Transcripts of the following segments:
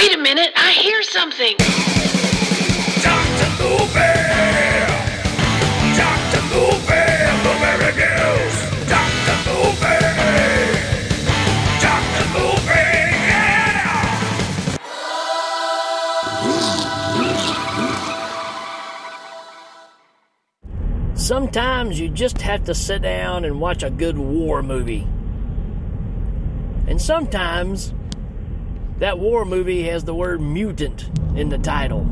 Wait a minute, I hear something. Dr. Movie! Dr. Movie! Movie reviews! Dr. Movie! Dr. Movie! Yeah! Sometimes you just have to sit down and watch a good war movie. And sometimes that war movie has the word mutant in the title.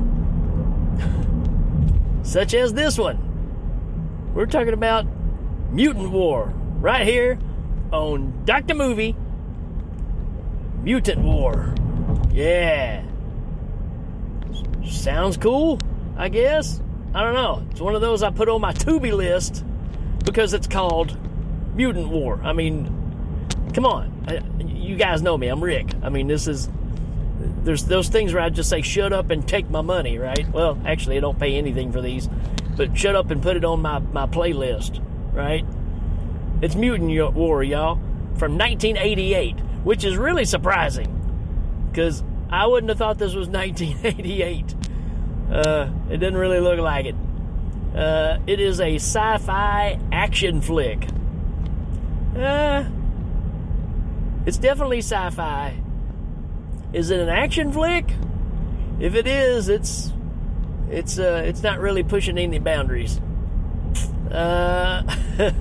Such as this one. We're talking about Mutant War right here on Dr. Movie Mutant War. Yeah. Sounds cool, I guess. I don't know. It's one of those I put on my Tubi list because it's called Mutant War. I mean, come on. You guys know me. I'm Rick. I mean, this is. There's those things where I just say, shut up and take my money, right? Well, actually, I don't pay anything for these, but shut up and put it on my, my playlist, right? It's Mutant War, y'all, from 1988, which is really surprising because I wouldn't have thought this was 1988. Uh, it doesn't really look like it. Uh, it is a sci fi action flick. Uh, it's definitely sci fi. Is it an action flick? If it is, it's it's uh, it's not really pushing any boundaries. Uh,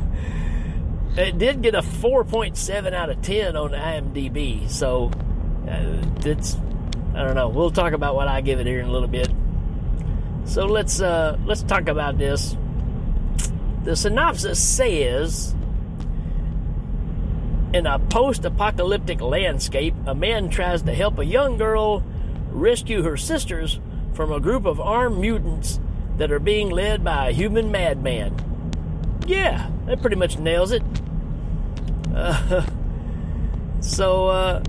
it did get a 4.7 out of 10 on IMDb, so uh, it's I don't know. We'll talk about what I give it here in a little bit. So let's uh, let's talk about this. The synopsis says in a post-apocalyptic landscape, a man tries to help a young girl rescue her sisters from a group of armed mutants that are being led by a human madman. Yeah, that pretty much nails it. Uh, so uh,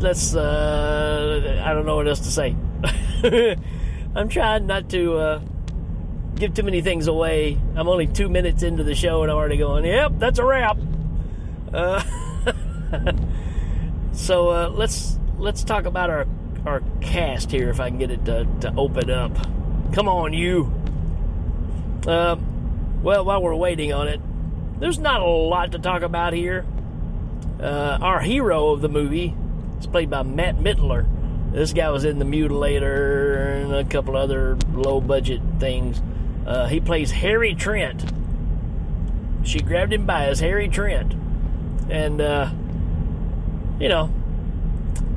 let's uh, I don't know what else to say. I'm trying not to uh, give too many things away. I'm only two minutes into the show and I'm already going, yep, that's a wrap. Uh, so uh, let's let's talk about our our cast here if I can get it to, to open up. Come on, you. Uh, well, while we're waiting on it, there's not a lot to talk about here. Uh, our hero of the movie is played by Matt Mittler. This guy was in The Mutilator and a couple other low budget things. Uh, he plays Harry Trent. She grabbed him by his Harry Trent. And, uh, you know,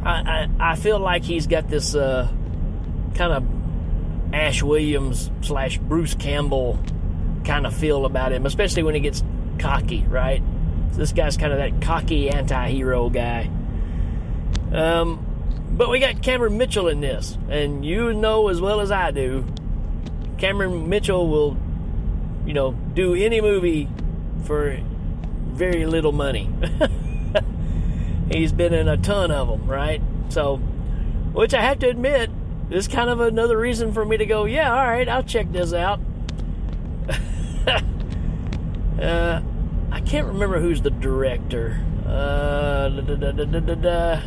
I, I, I, feel like he's got this uh, kind of Ash Williams slash Bruce Campbell kind of feel about him, especially when he gets cocky, right? So this guy's kind of that cocky anti hero guy. Um, but we got Cameron Mitchell in this, and you know as well as I do, Cameron Mitchell will, you know, do any movie for very little money. He's been in a ton of them, right? So, which I have to admit is kind of another reason for me to go, yeah, all right, I'll check this out. uh, I can't remember who's the director. Uh, da, da, da,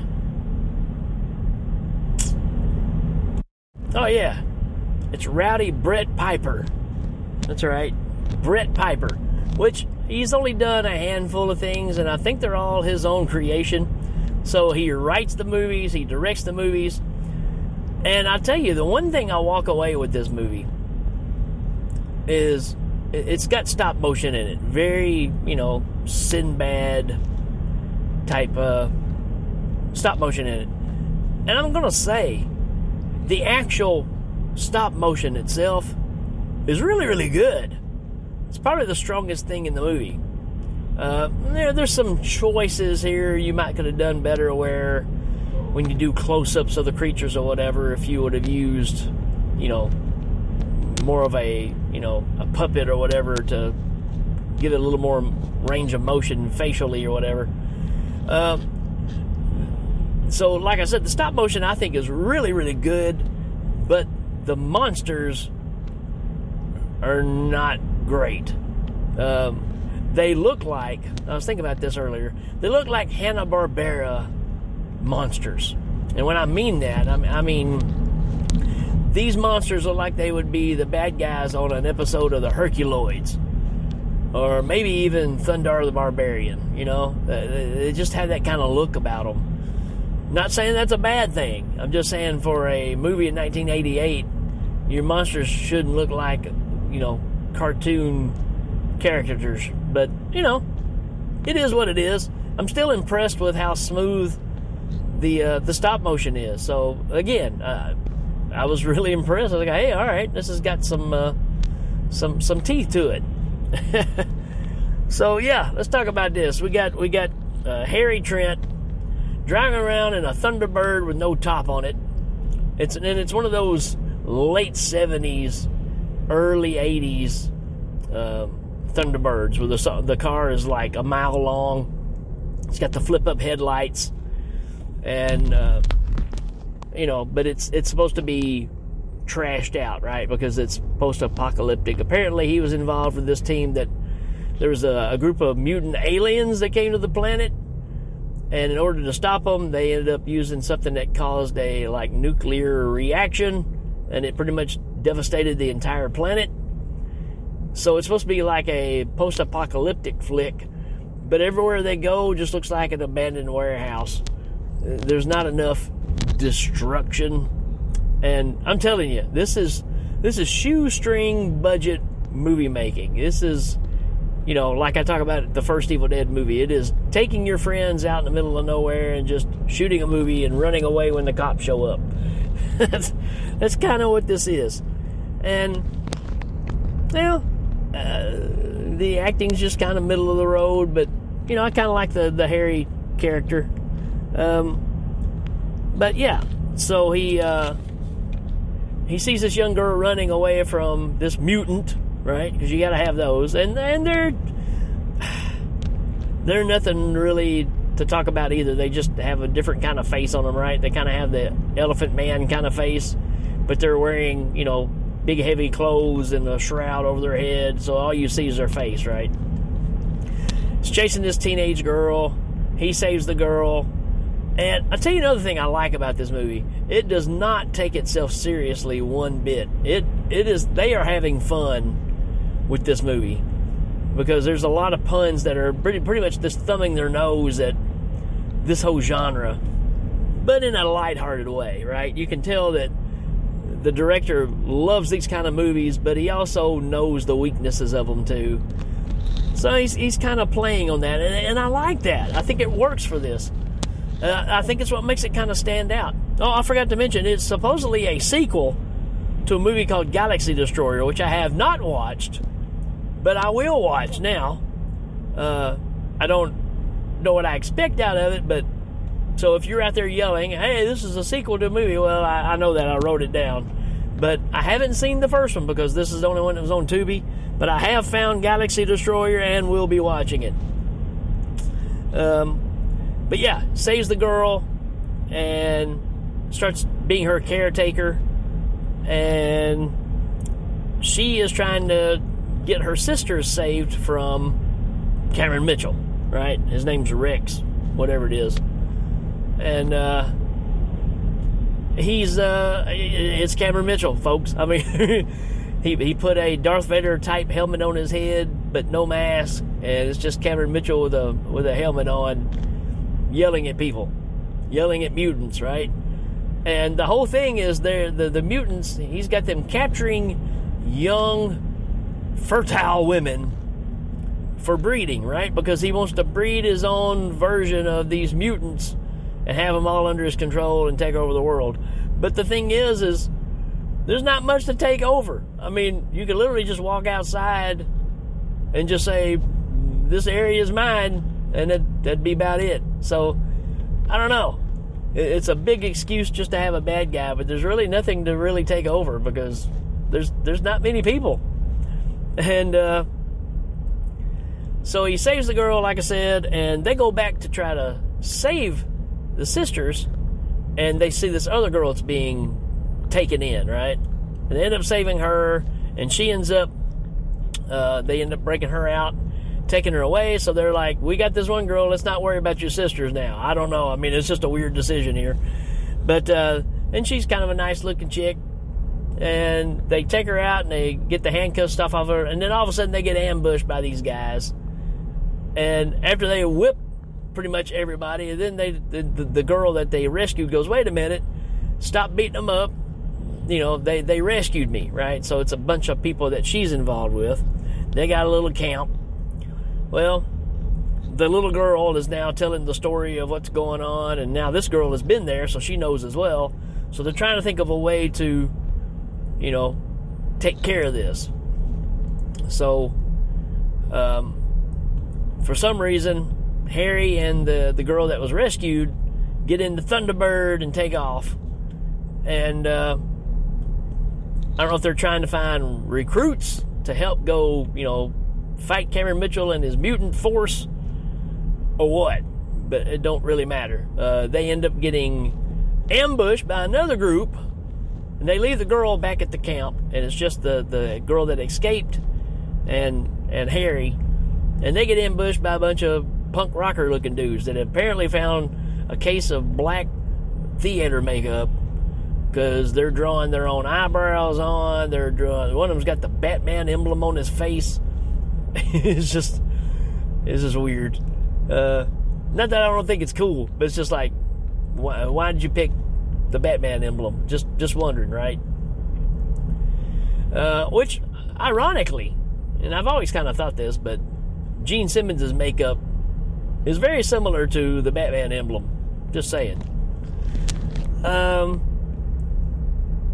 Oh, yeah. It's Rowdy Brett Piper. That's right. Brett Piper. Which he's only done a handful of things, and I think they're all his own creation. So he writes the movies, he directs the movies. And I tell you, the one thing I walk away with this movie is it's got stop motion in it. Very, you know, Sinbad type uh, stop motion in it. And I'm going to say, the actual stop motion itself is really, really good. It's probably the strongest thing in the movie. Uh, there, there's some choices here you might could have done better where when you do close-ups of the creatures or whatever, if you would have used, you know, more of a, you know, a puppet or whatever to give it a little more range of motion facially or whatever. Uh, so, like I said, the stop motion I think is really, really good, but the monsters are not great. Um, they look like I was thinking about this earlier. They look like Hanna Barbera monsters. And when I mean that, I mean, these monsters look like they would be the bad guys on an episode of the Herculoids. Or maybe even Thundarr the Barbarian, you know? Uh, They just have that kind of look about them. Not saying that's a bad thing. I'm just saying for a movie in 1988, your monsters shouldn't look like, you know, cartoon caricatures. But, you know, it is what it is. I'm still impressed with how smooth the uh, the stop motion is. So again, uh, I was really impressed. I was like, hey, all right, this has got some uh, some some teeth to it. so yeah, let's talk about this. We got we got uh, Harry Trent driving around in a Thunderbird with no top on it. It's and it's one of those late '70s, early '80s um, Thunderbirds where the the car is like a mile long. It's got the flip up headlights, and uh, you know, but it's it's supposed to be trashed out, right? Because it's post apocalyptic. Apparently, he was involved with this team that there was a, a group of mutant aliens that came to the planet, and in order to stop them, they ended up using something that caused a like nuclear reaction, and it pretty much devastated the entire planet. So it's supposed to be like a post apocalyptic flick, but everywhere they go just looks like an abandoned warehouse. There's not enough destruction. And I'm telling you, this is this is shoestring budget movie making. This is you know, like I talk about the first Evil Dead movie, it is taking your friends out in the middle of nowhere and just shooting a movie and running away when the cops show up. that's kind of what this is. And well, uh, the acting's just kind of middle of the road, but you know, I kind of like the the Harry character. Um, but yeah, so he uh, he sees this young girl running away from this mutant, right? Because you got to have those, and and they're they're nothing really to talk about either. They just have a different kind of face on them, right? They kind of have the Elephant Man kind of face, but they're wearing you know big heavy clothes and a shroud over their head, so all you see is their face, right? It's chasing this teenage girl. He saves the girl. And I'll tell you another thing I like about this movie. It does not take itself seriously one bit. It it is they are having fun with this movie. Because there's a lot of puns that are pretty pretty much just thumbing their nose at this whole genre. But in a lighthearted way, right? You can tell that the director loves these kind of movies, but he also knows the weaknesses of them too. So he's, he's kind of playing on that, and, and I like that. I think it works for this. Uh, I think it's what makes it kind of stand out. Oh, I forgot to mention, it's supposedly a sequel to a movie called Galaxy Destroyer, which I have not watched, but I will watch now. Uh, I don't know what I expect out of it, but so if you're out there yelling, hey, this is a sequel to a movie, well, I, I know that. I wrote it down. But I haven't seen the first one because this is the only one that was on Tubi. But I have found Galaxy Destroyer and will be watching it. Um, but yeah, saves the girl and starts being her caretaker. And she is trying to get her sister saved from Cameron Mitchell, right? His name's Rex, whatever it is. And uh, he's uh, it's Cameron Mitchell, folks. I mean, he he put a Darth Vader type helmet on his head, but no mask, and it's just Cameron Mitchell with a with a helmet on, yelling at people, yelling at mutants, right? And the whole thing is there the the mutants. He's got them capturing young, fertile women for breeding, right? Because he wants to breed his own version of these mutants and have them all under his control and take over the world. But the thing is, is there's not much to take over. I mean, you could literally just walk outside and just say, "This area is mine," and that, that'd be about it. So, I don't know. It's a big excuse just to have a bad guy, but there's really nothing to really take over because there's there's not many people, and uh, so he saves the girl, like I said, and they go back to try to save the sisters, and they see this other girl that's being taken in, right? And they end up saving her, and she ends up, uh, they end up breaking her out, taking her away. So they're like, we got this one girl. Let's not worry about your sisters now. I don't know. I mean, it's just a weird decision here. But, uh, and she's kind of a nice looking chick. And they take her out and they get the handcuff stuff off her. And then all of a sudden they get ambushed by these guys. And after they whip pretty much everybody, and then they the, the, the girl that they rescued goes, wait a minute, stop beating them up. You know, they, they rescued me, right? So it's a bunch of people that she's involved with. They got a little camp. Well, the little girl is now telling the story of what's going on, and now this girl has been there, so she knows as well. So they're trying to think of a way to, you know, take care of this. So, um, for some reason, Harry and the, the girl that was rescued get into Thunderbird and take off. And uh, I don't know if they're trying to find recruits to help go, you know, fight Cameron Mitchell and his mutant force or what. But it don't really matter. Uh, they end up getting ambushed by another group, and they leave the girl back at the camp, and it's just the, the girl that escaped and and Harry, and they get ambushed by a bunch of punk rocker looking dudes that apparently found a case of black theater makeup because they're drawing their own eyebrows on. They're drawing one of them's got the Batman emblem on his face. it's just it's just weird. Uh, not that I don't think it's cool, but it's just like why, why did you pick the Batman emblem? Just just wondering, right? Uh, which ironically, and I've always kind of thought this, but Gene Simmons' makeup is very similar to the Batman emblem. Just saying. Um,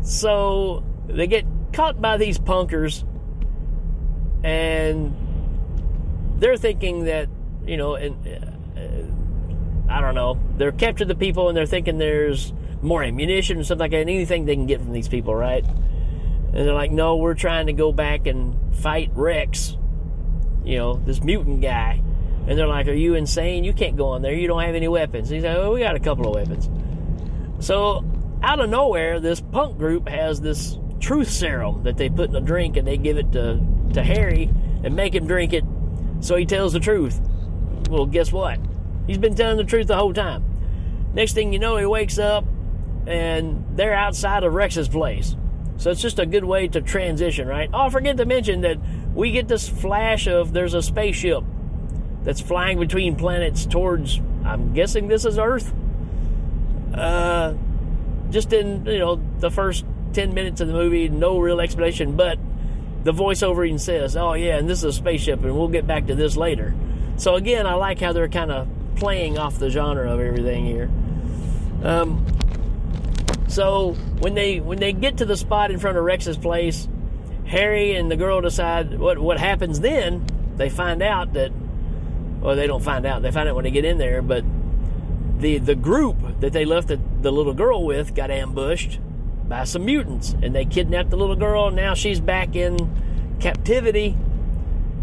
so they get caught by these punkers, and they're thinking that you know, and uh, I don't know, they're captured the people, and they're thinking there's more ammunition and stuff like that, anything they can get from these people, right? And they're like, no, we're trying to go back and fight Rex, you know, this mutant guy. And they're like, are you insane? You can't go in there. You don't have any weapons. He's like, oh, we got a couple of weapons. So out of nowhere, this punk group has this truth serum that they put in a drink and they give it to, to Harry and make him drink it so he tells the truth. Well, guess what? He's been telling the truth the whole time. Next thing you know, he wakes up and they're outside of Rex's place. So it's just a good way to transition, right? Oh, I forget to mention that we get this flash of there's a spaceship that's flying between planets towards, I'm guessing this is Earth. Uh, just in, you know, the first 10 minutes of the movie, no real explanation, but the voiceover even says, oh, yeah, and this is a spaceship, and we'll get back to this later. So again, I like how they're kind of playing off the genre of everything here. Um, so when they when they get to the spot in front of Rex's place, Harry and the girl decide what what happens then. They find out that well, they don't find out. They find out when they get in there, but the the group that they left the, the little girl with got ambushed by some mutants, and they kidnapped the little girl. And now she's back in captivity,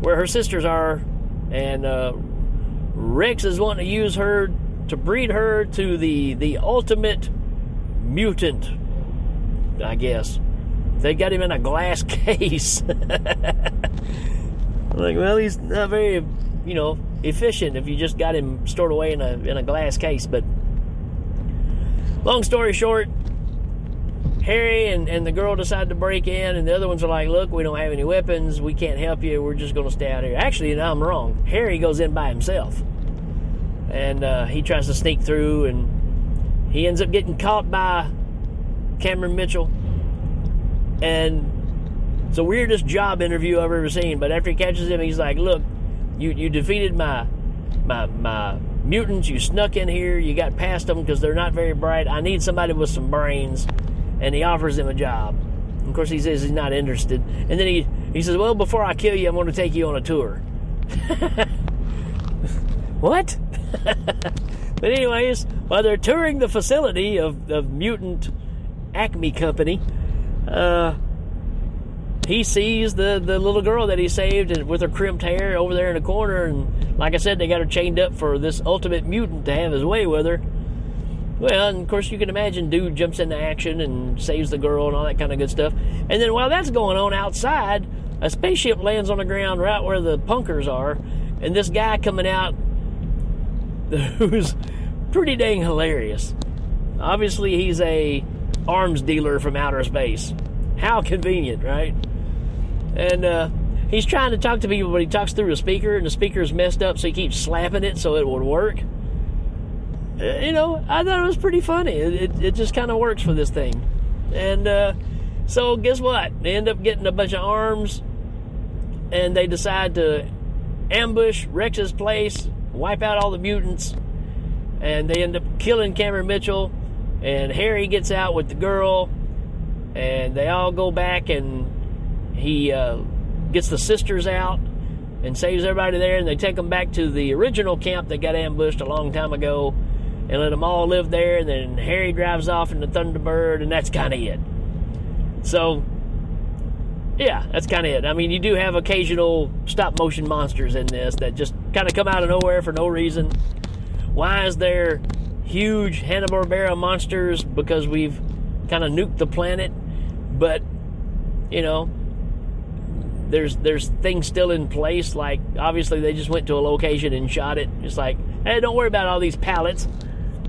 where her sisters are, and uh, Rex is wanting to use her to breed her to the the ultimate mutant, I guess. They got him in a glass case. like, well, he's not very, you know, efficient if you just got him stored away in a in a glass case. But long story short, Harry and, and the girl decide to break in, and the other ones are like, "Look, we don't have any weapons. We can't help you. We're just going to stay out here." Actually, I'm wrong. Harry goes in by himself, and uh, he tries to sneak through, and he ends up getting caught by Cameron Mitchell, and it's the weirdest job interview I've ever seen. But after he catches him, he's like, "Look, you you defeated my my my mutants. You snuck in here. You got past them because they're not very bright. I need somebody with some brains." And he offers him a job. Of course, he says he's not interested. And then he he says, "Well, before I kill you, I'm going to take you on a tour." what? but anyways, while they're touring the facility of, of mutant Acme Company, uh, he sees the, the little girl that he saved with her crimped hair over there in the corner. And like I said, they got her chained up for this ultimate mutant to have his way with her. Well, and of course, you can imagine dude jumps into action and saves the girl and all that kind of good stuff. And then while that's going on outside, a spaceship lands on the ground right where the punkers are. and this guy coming out who's pretty dang hilarious. Obviously, he's a arms dealer from outer space. How convenient, right? And uh, he's trying to talk to people, but he talks through a speaker, and the speaker is messed up, so he keeps slapping it so it would work. Uh, you know, I thought it was pretty funny. It, it, it just kind of works for this thing. And uh, so, guess what? They end up getting a bunch of arms, and they decide to ambush Rex's place, wipe out all the mutants, and they end up killing Cameron Mitchell. And Harry gets out with the girl, and they all go back, and he uh, gets the sisters out and saves everybody there. And they take them back to the original camp that got ambushed a long time ago, and let them all live there. And then Harry drives off in the Thunderbird, and that's kind of it. So, yeah, that's kind of it. I mean, you do have occasional stop motion monsters in this that just kind of come out of nowhere for no reason. Why is there huge Hanna Barbera monsters? Because we've kind of nuked the planet, but you know, there's there's things still in place. Like obviously they just went to a location and shot it. It's like, hey, don't worry about all these pallets.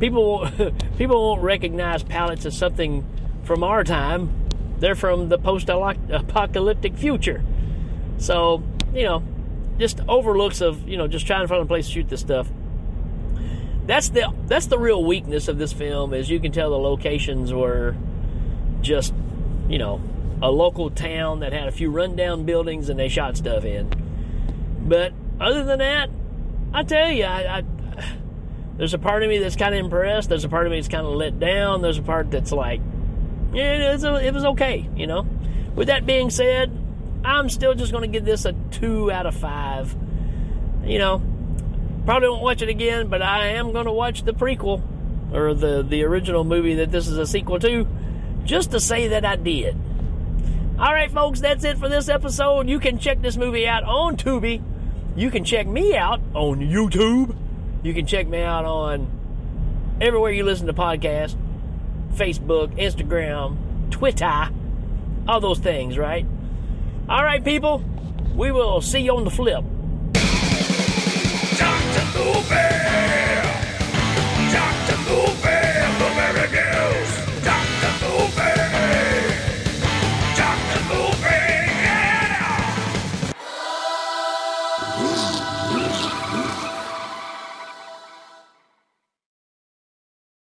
People people won't recognize pallets as something from our time. They're from the post-apocalyptic future. So you know, just overlooks of you know just trying to find a place to shoot this stuff. That's the that's the real weakness of this film is you can tell the locations were just you know a local town that had a few rundown buildings and they shot stuff in. But other than that, I tell you, I, I there's a part of me that's kind of impressed. There's a part of me that's kind of let down. There's a part that's like, yeah, it it was okay, you know. With that being said, I'm still just going to give this a two out of five. You know, probably won't watch it again, but I am going to watch the prequel or the the original movie that this is a sequel to, just to say that I did. All right, folks, that's it for this episode. You can check this movie out on Tubi. You can check me out on YouTube. You can check me out on everywhere you listen to podcasts Facebook, Instagram, Twitter, all those things, right? All right, people, we will see you on the flip. Dr. Dr.